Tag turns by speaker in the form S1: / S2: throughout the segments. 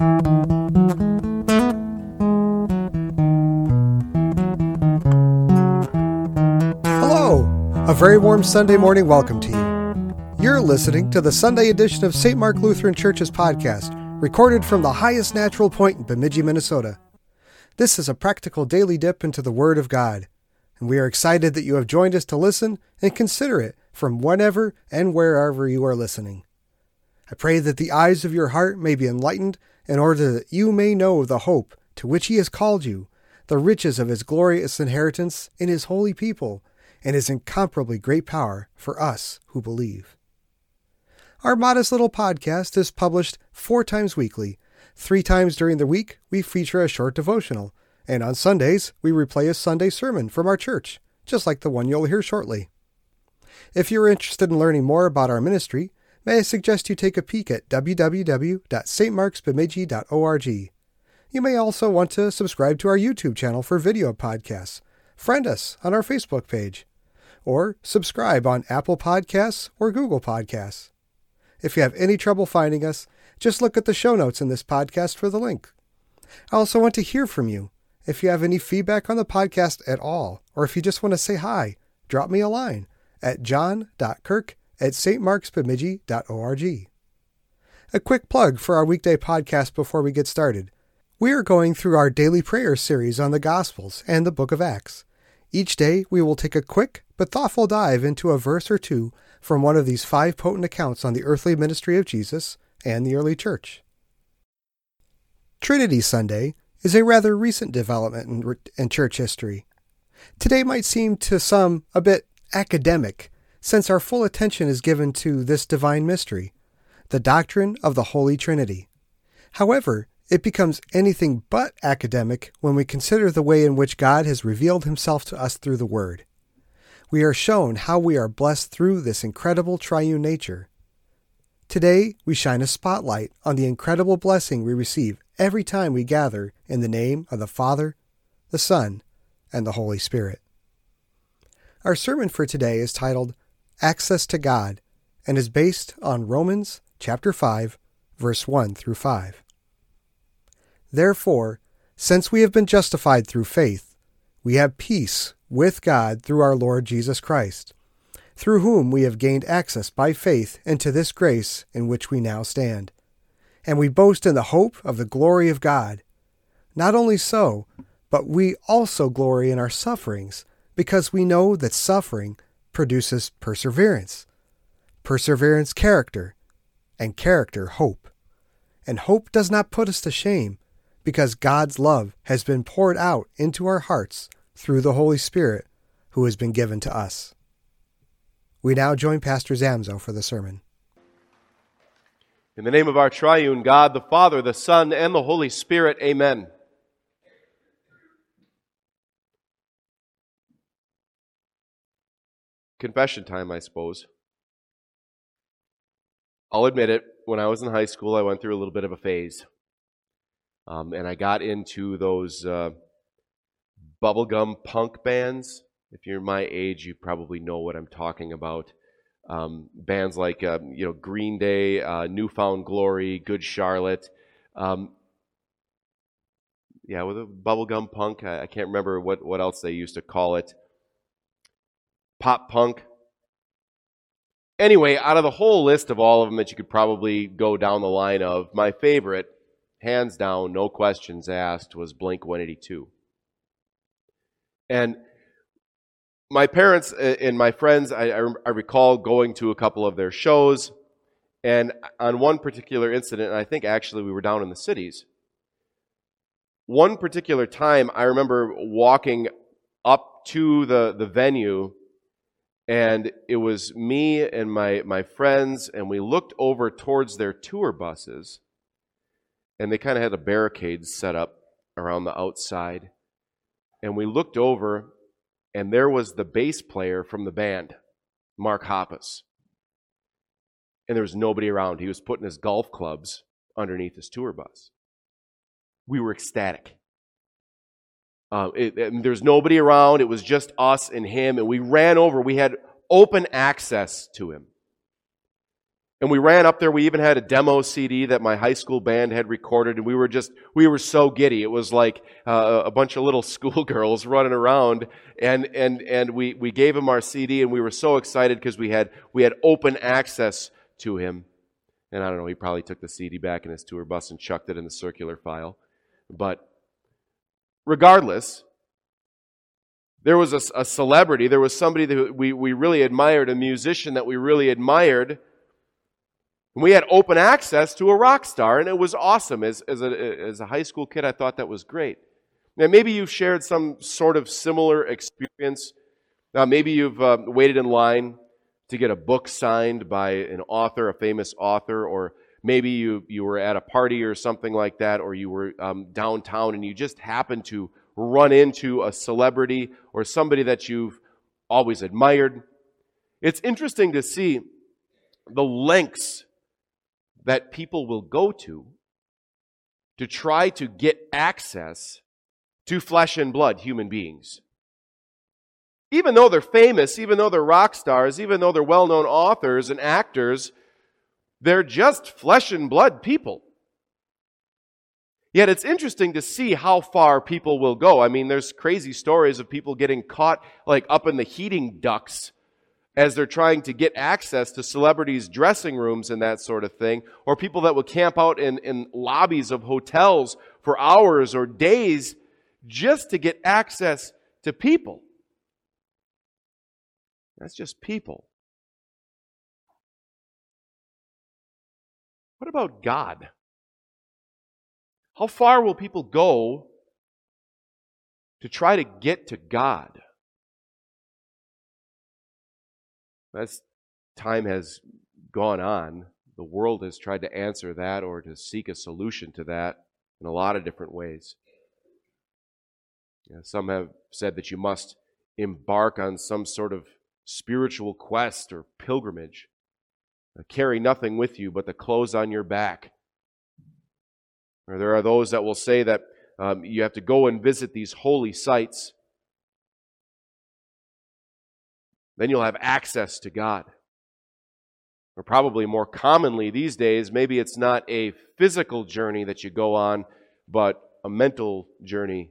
S1: Hello! A very warm Sunday morning welcome to you. You're listening to the Sunday edition of St. Mark Lutheran Church's podcast, recorded from the highest natural point in Bemidji, Minnesota. This is a practical daily dip into the Word of God, and we are excited that you have joined us to listen and consider it from whenever and wherever you are listening. I pray that the eyes of your heart may be enlightened in order that you may know the hope to which He has called you the riches of his glorious inheritance in his holy people, and his incomparably great power for us who believe. Our modest little podcast is published four times weekly. Three times during the week, we feature a short devotional, and on Sundays, we replay a Sunday sermon from our church, just like the one you'll hear shortly. If you're interested in learning more about our ministry, may I suggest you take a peek at www.stmarksbemidji.org. You may also want to subscribe to our YouTube channel for video podcasts, friend us on our Facebook page, or subscribe on Apple Podcasts or Google Podcasts. If you have any trouble finding us, just look at the show notes in this podcast for the link. I also want to hear from you. If you have any feedback on the podcast at all, or if you just want to say hi, drop me a line at john.kirk at stmarksbemidji.org. A quick plug for our weekday podcast before we get started. We are going through our daily prayer series on the Gospels and the book of Acts. Each day, we will take a quick but thoughtful dive into a verse or two from one of these five potent accounts on the earthly ministry of Jesus and the early church. Trinity Sunday is a rather recent development in, in church history. Today might seem to some a bit academic, since our full attention is given to this divine mystery, the doctrine of the Holy Trinity. However, it becomes anything but academic when we consider the way in which God has revealed himself to us through the Word. We are shown how we are blessed through this incredible triune nature. Today, we shine a spotlight on the incredible blessing we receive every time we gather in the name of the Father, the Son, and the Holy Spirit. Our sermon for today is titled Access to God and is based on Romans chapter 5 verse 1 through 5. Therefore, since we have been justified through faith, we have peace with God through our Lord Jesus Christ, through whom we have gained access by faith into this grace in which we now stand. And we boast in the hope of the glory of God. Not only so, but we also glory in our sufferings, because we know that suffering produces perseverance, perseverance, character, and character, hope. And hope does not put us to shame because God's love has been poured out into our hearts through the Holy Spirit who has been given to us. We now join Pastor Zamzo for the sermon.
S2: In the name of our triune God, the Father, the Son, and the Holy Spirit, amen. Confession time, I suppose. I'll admit it, when I was in high school, I went through a little bit of a phase. Um, and I got into those uh, bubblegum punk bands. If you're my age, you probably know what I'm talking about. Um, bands like uh, you know Green Day, uh, New Found Glory, Good Charlotte. Um, yeah, with a bubblegum punk. I, I, can't remember what, what else they used to call it. Pop punk. Anyway, out of the whole list of all of them that you could probably go down the line of, my favorite hands down, no questions asked, was Blink 182. And my parents and my friends, I, I, recall going to a couple of their shows. And on one particular incident, and I think actually we were down in the cities, one particular time I remember walking up to the, the venue and it was me and my, my friends and we looked over towards their tour buses and they kind of had a barricade set up around the outside. And we looked over, and there was the bass player from the band, Mark Hoppus. And there was nobody around. He was putting his golf clubs underneath his tour bus. We were ecstatic. Uh, it, there's nobody around. It was just us and him, and we ran over. We had open access to him. And we ran up there. We even had a demo CD that my high school band had recorded, and we were just, we were so giddy. It was like uh, a bunch of little schoolgirls running around, and, and, and we, we gave him our CD, and we were so excited because we had, we had open access to him. And I don't know, he probably took the CD back in his tour bus and chucked it in the circular file. But regardless, there was a, a celebrity, there was somebody that we, we really admired, a musician that we really admired and we had open access to a rock star, and it was awesome. As, as, a, as a high school kid, I thought that was great. Now, maybe you've shared some sort of similar experience. Now, maybe you've uh, waited in line to get a book signed by an author, a famous author, or maybe you, you were at a party or something like that, or you were um, downtown and you just happened to run into a celebrity or somebody that you've always admired. It's interesting to see the lengths that people will go to to try to get access to flesh and blood human beings. Even though they're famous, even though they're rock stars, even though they're well known authors and actors, they're just flesh and blood people. Yet it's interesting to see how far people will go. I mean, there's crazy stories of people getting caught like up in the heating ducts as they're trying to get access to celebrities' dressing rooms and that sort of thing, or people that will camp out in, in lobbies of hotels for hours or days just to get access to people. That's just people. What about God? How far will people go to try to get to God? As time has gone on, the world has tried to answer that or to seek a solution to that in a lot of different ways. some have said that you must embark on some sort of spiritual quest or pilgrimage. Uh, carry nothing with you but the clothes on your back. Or there are those that will say that um, you have to go and visit these holy sites Then you'll have access to God. Or probably more commonly these days, maybe it's not a physical journey that you go on, but a mental journey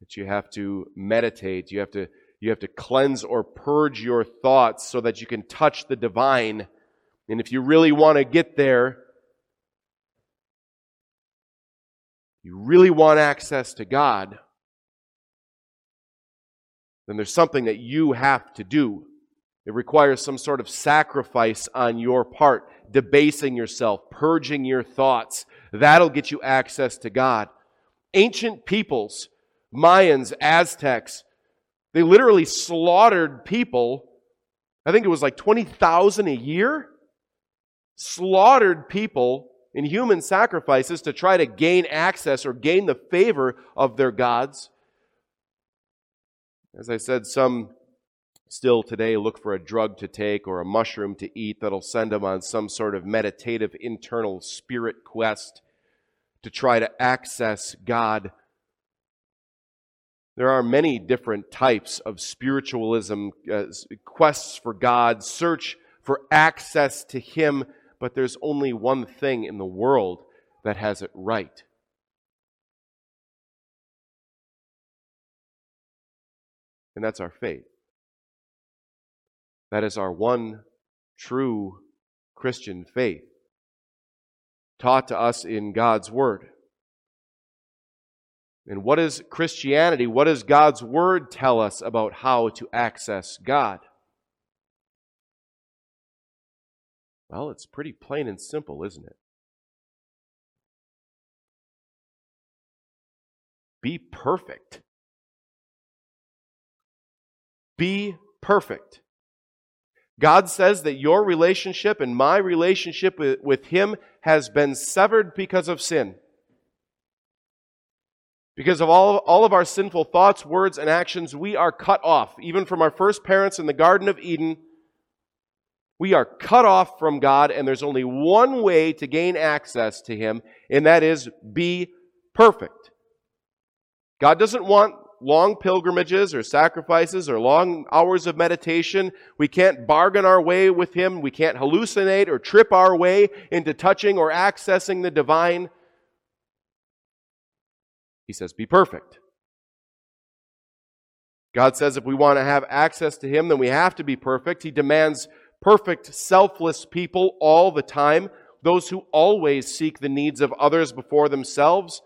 S2: that you have to meditate. You have to, you have to cleanse or purge your thoughts so that you can touch the divine. And if you really want to get there, you really want access to God, then there's something that you have to do. It requires some sort of sacrifice on your part, debasing yourself, purging your thoughts. That'll get you access to God. Ancient peoples, Mayans, Aztecs, they literally slaughtered people. I think it was like 20,000 a year. Slaughtered people in human sacrifices to try to gain access or gain the favor of their gods. As I said, some still today look for a drug to take or a mushroom to eat that'll send them on some sort of meditative internal spirit quest to try to access God. There are many different types of spiritualism, uh, quests for God, search for access to Him, but there's only one thing in the world that has it right. and that's our faith. That is our one true Christian faith, taught to us in God's Word. And what does Christianity? What does God's Word tell us about how to access God? Well, it's pretty plain and simple, isn't it? Be perfect be perfect. God says that your relationship and my relationship with, Him has been severed because of sin. Because of all, all of our sinful thoughts, words, and actions, we are cut off. Even from our first parents in the Garden of Eden, we are cut off from God, and there's only one way to gain access to Him, and that is be perfect. God doesn't want long pilgrimages or sacrifices or long hours of meditation. We can't bargain our way with Him. We can't hallucinate or trip our way into touching or accessing the divine. He says, Be perfect. God says if we want to have access to Him, then we have to be perfect. He demands perfect, selfless people all the time, those who always seek the needs of others before themselves,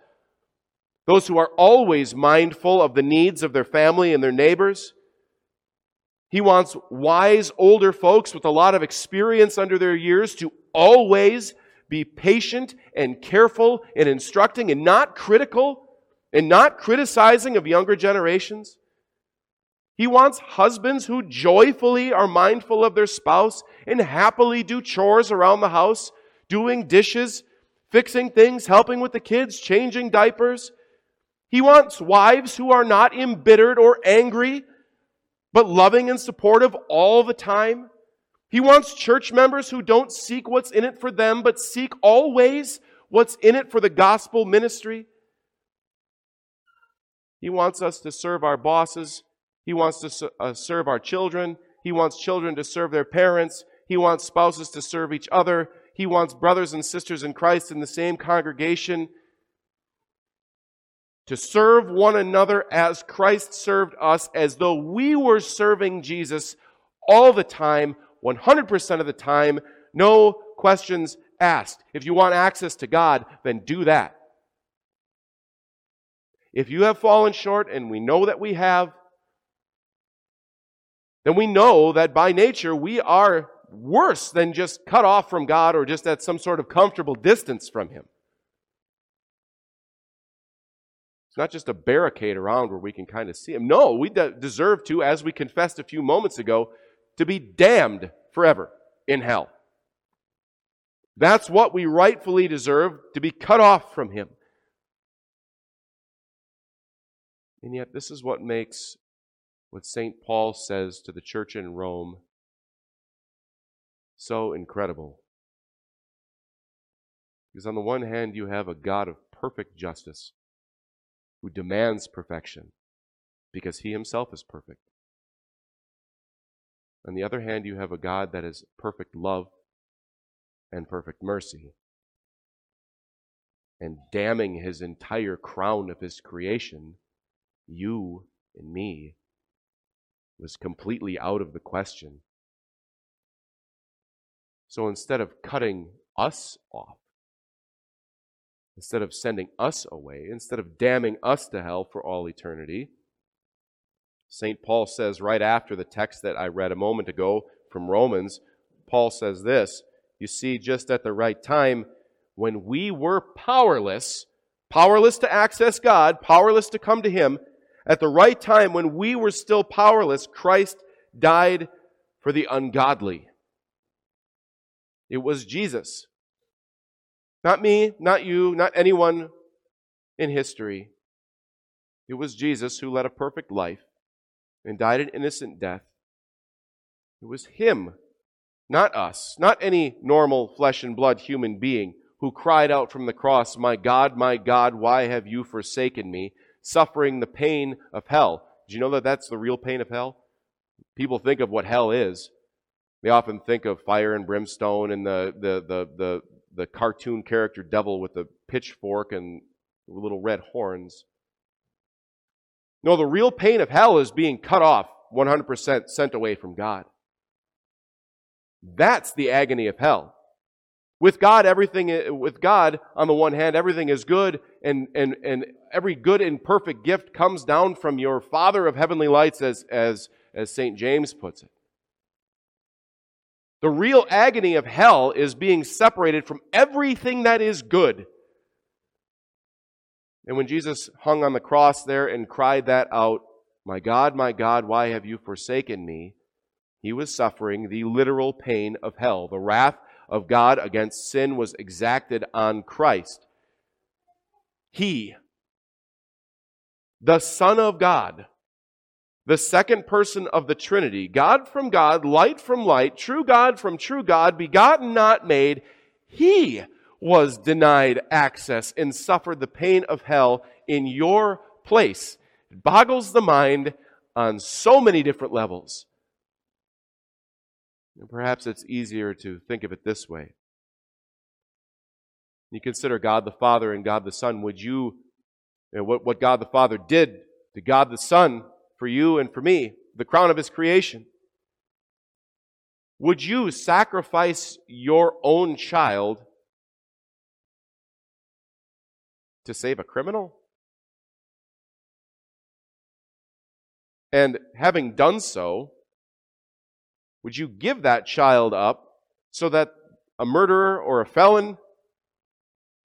S2: those who are always mindful of the needs of their family and their neighbors. He wants wise older folks with a lot of experience under their years to always be patient and careful in instructing and not critical and not criticizing of younger generations. He wants husbands who joyfully are mindful of their spouse and happily do chores around the house, doing dishes, fixing things, helping with the kids, changing diapers. He wants wives who are not embittered or angry, but loving and supportive all the time. He wants church members who don't seek what's in it for them, but seek always what's in it for the gospel ministry. He wants us to serve our bosses he wants to uh, serve our children. He wants children to serve their parents. He wants spouses to serve each other. He wants brothers and sisters in Christ in the same congregation to serve one another as Christ served us, as though we were serving Jesus all the time, 100% of the time, no questions asked. If you want access to God, then do that. If you have fallen short, and we know that we have, then we know that by nature we are worse than just cut off from God or just at some sort of comfortable distance from Him. It's not just a barricade around where we can kind of see Him. No, we de- deserve to, as we confessed a few moments ago, to be damned forever in hell. That's what we rightfully deserve to be cut off from Him. And yet, this is what makes what St. Paul says to the church in Rome so incredible. Because on the one hand, you have a God of perfect justice who demands perfection because he himself is perfect. On the other hand, you have a God that is perfect love and perfect mercy. And damning his entire crown of his creation, you and me was completely out of the question. So instead of cutting us off, instead of sending us away, instead of damning us to hell for all eternity, St. Paul says right after the text that I read a moment ago from Romans, Paul says this You see, just at the right time, when we were powerless, powerless to access God, powerless to come to Him, at the right time, when we were still powerless, Christ died for the ungodly. It was Jesus. Not me, not you, not anyone in history. It was Jesus who led a perfect life and died an innocent death. It was Him, not us, not any normal flesh and blood human being who cried out from the cross, My God, my God, why have you forsaken me? Suffering the pain of hell. Do you know that that's the real pain of hell? People think of what hell is. They often think of fire and brimstone and the, the, the, the, the cartoon character devil with the pitchfork and little red horns. No, the real pain of hell is being cut off 100% sent away from God. That's the agony of hell. With God, everything, with God, on the one hand, everything is good, and, and, and every good and perfect gift comes down from your Father of heavenly lights, as, as, as St. James puts it. The real agony of hell is being separated from everything that is good. And when Jesus hung on the cross there and cried that out, My God, my God, why have you forsaken me? He was suffering the literal pain of hell, the wrath of God against sin was exacted on Christ. He, the Son of God, the second person of the Trinity, God from God, light from light, true God from true God, begotten, not made, He was denied access and suffered the pain of hell in your place. It boggles the mind on so many different levels. And perhaps it's easier to think of it this way. You consider God the Father and God the Son. Would you, you know, what, what God the Father did to God the Son for you and for me, the crown of His creation? Would you sacrifice your own child to save a criminal? And having done so, would you give that child up so that a murderer or a felon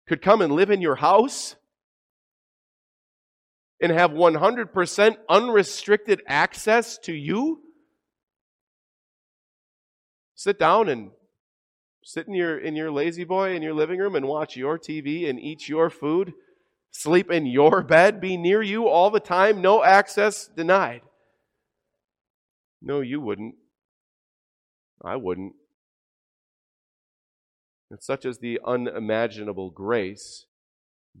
S2: could come and live in your house and have 100% unrestricted access to you? Sit down and sit in your in your La-Z-Boy in your living room and watch your TV and eat your food, sleep in your bed, be near you all the time, no access denied. No, you wouldn't. I wouldn't. And such as the unimaginable grace,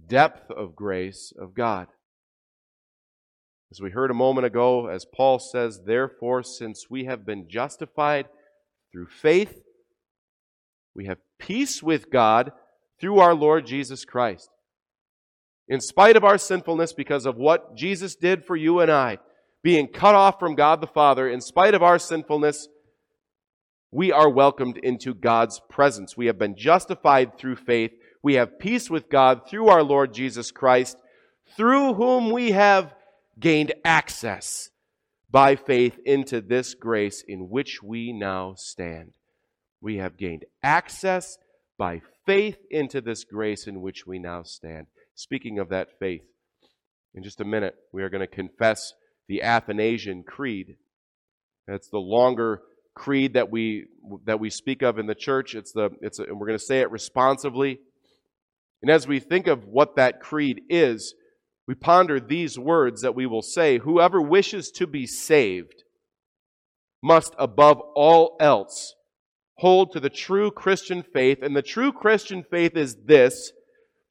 S2: depth of grace of God. As we heard a moment ago, as Paul says, therefore, since we have been justified through faith, we have peace with God through our Lord Jesus Christ. In spite of our sinfulness, because of what Jesus did for you and I, being cut off from God the Father, in spite of our sinfulness, we are welcomed into God's presence. We have been justified through faith. We have peace with God through our Lord Jesus Christ, through whom we have gained access by faith into this grace in which we now stand. We have gained access by faith into this grace in which we now stand. Speaking of that faith, in just a minute, we are going to confess the Athanasian Creed. That's the longer creed that we that we speak of in the church. It's the it's a, and we're going to say it responsively. And as we think of what that creed is, we ponder these words that we will say: Whoever wishes to be saved must, above all else, hold to the true Christian faith. And the true Christian faith is this: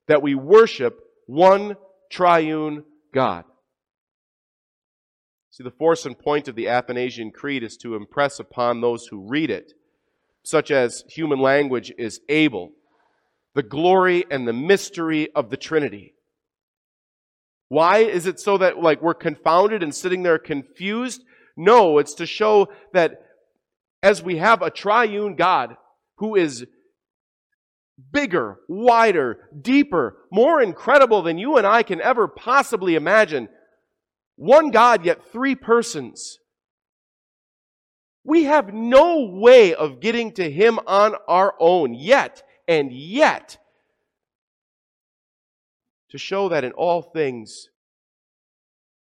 S2: that we worship one triune God. See, the force and point of the Athanasian Creed is to impress upon those who read it, such as human language is able, the glory and the mystery of the Trinity. Why is it so that like we're confounded and sitting there confused? No, it's to show that as we have a triune God who is bigger, wider, deeper, more incredible than you and I can ever possibly imagine, one God, yet three persons. We have no way of getting to Him on our own yet, and yet, to show that in all things,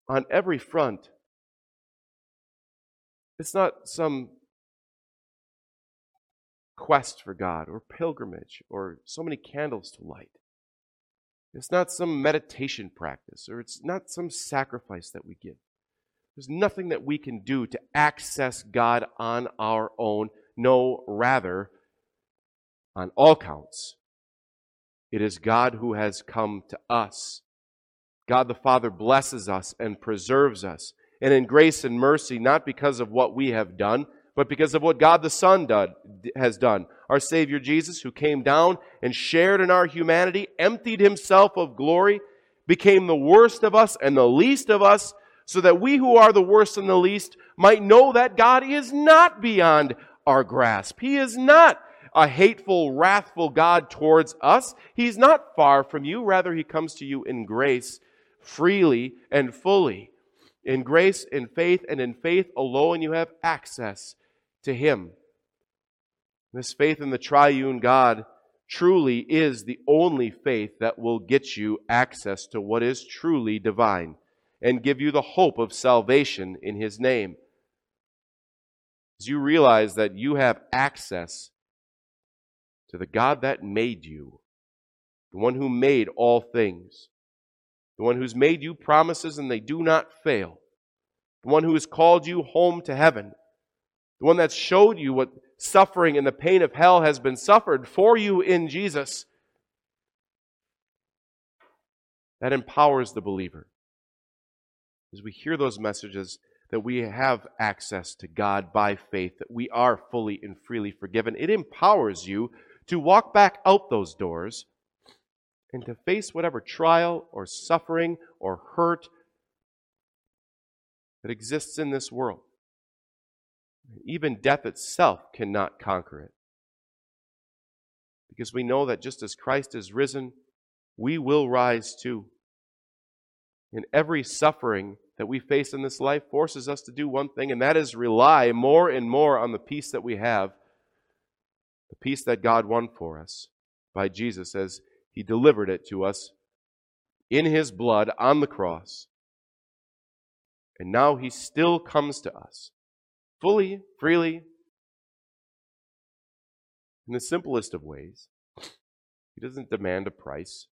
S2: on every front, it's not some quest for God or pilgrimage or so many candles to light. It's not some meditation practice or it's not some sacrifice that we give. There's nothing that we can do to access God on our own. No, rather, on all counts, it is God who has come to us. God the Father blesses us and preserves us. And in grace and mercy, not because of what we have done, but because of what God the Son has done. Our Savior Jesus, who came down and shared in our humanity, emptied himself of glory, became the worst of us and the least of us, so that we who are the worst and the least might know that God is not beyond our grasp. He is not a hateful, wrathful God towards us. He's not far from you. Rather, He comes to you in grace, freely and fully. In grace, in faith, and in faith alone, you have access to Him. This faith in the triune God truly is the only faith that will get you access to what is truly divine and give you the hope of salvation in His name. As you realize that you have access to the God that made you, the one who made all things, the one who's made you promises and they do not fail, the one who has called you home to heaven the one that showed you what suffering and the pain of hell has been suffered for you in Jesus, that empowers the believer. as we hear those messages, that we have access to God by faith, that we are fully and freely forgiven. It empowers you to walk back out those doors and to face whatever trial or suffering or hurt that exists in this world. Even death itself cannot conquer it. Because we know that just as Christ is risen, we will rise too. And every suffering that we face in this life forces us to do one thing, and that is rely more and more on the peace that we have, the peace that God won for us by Jesus as He delivered it to us in His blood on the cross. And now He still comes to us fully, freely, in the simplest of ways. He doesn't demand a price,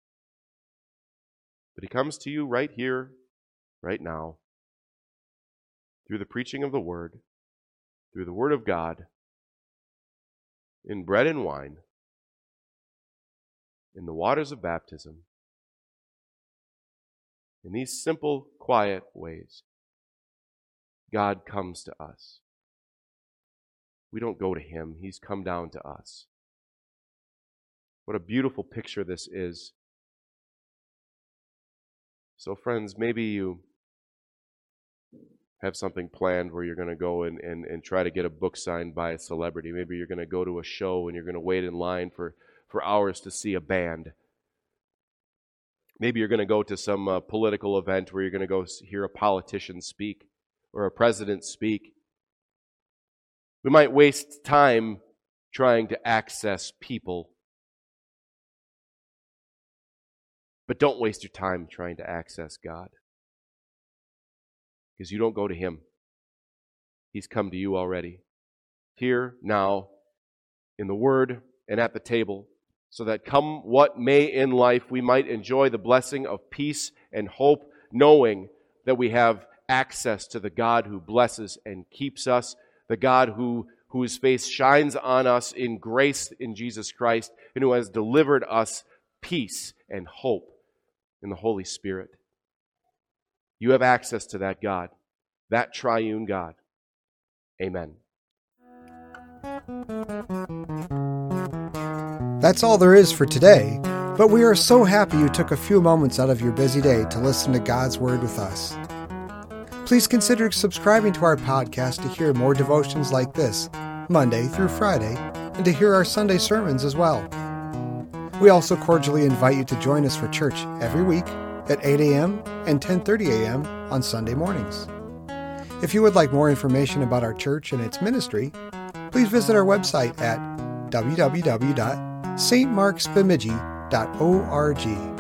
S2: but He comes to you right here right now through the preaching of the Word, through the Word of God, in bread and wine, in the waters of baptism, in these simple, quiet ways, God comes to us. We don't go to Him, He's come down to us. What a beautiful picture this is. So, friends, maybe you have something planned where you're going to go and, and, and try to get a book signed by a celebrity. Maybe you're going to go to a show and you're going to wait in line for, for hours to see a band. Maybe you're going to go to some uh, political event where you're going to go hear a politician speak or a president speak. We might waste time trying to access people. But don't waste your time trying to access God because you don't go to him. He's come to you already. Here, now, in the Word and at the table, so that come what may in life, we might enjoy the blessing of peace and hope, knowing that we have access to the God who blesses and keeps us, the God who, whose face shines on us in grace in Jesus Christ, and who has delivered us peace and hope in the Holy Spirit. You have access to that God, that triune God. Amen.
S1: That's all there is for today, but we are so happy you took a few moments out of your busy day to listen to God's Word with us. Please consider subscribing to our podcast to hear more devotions like this, Monday through Friday, and to hear our Sunday sermons as well. We also cordially invite you to join us for church every week at 8 a.m. and 10:30 a.m. on Sunday mornings. If you would like more information about our church and its ministry, please visit our website at www.stmarksbemidji.org.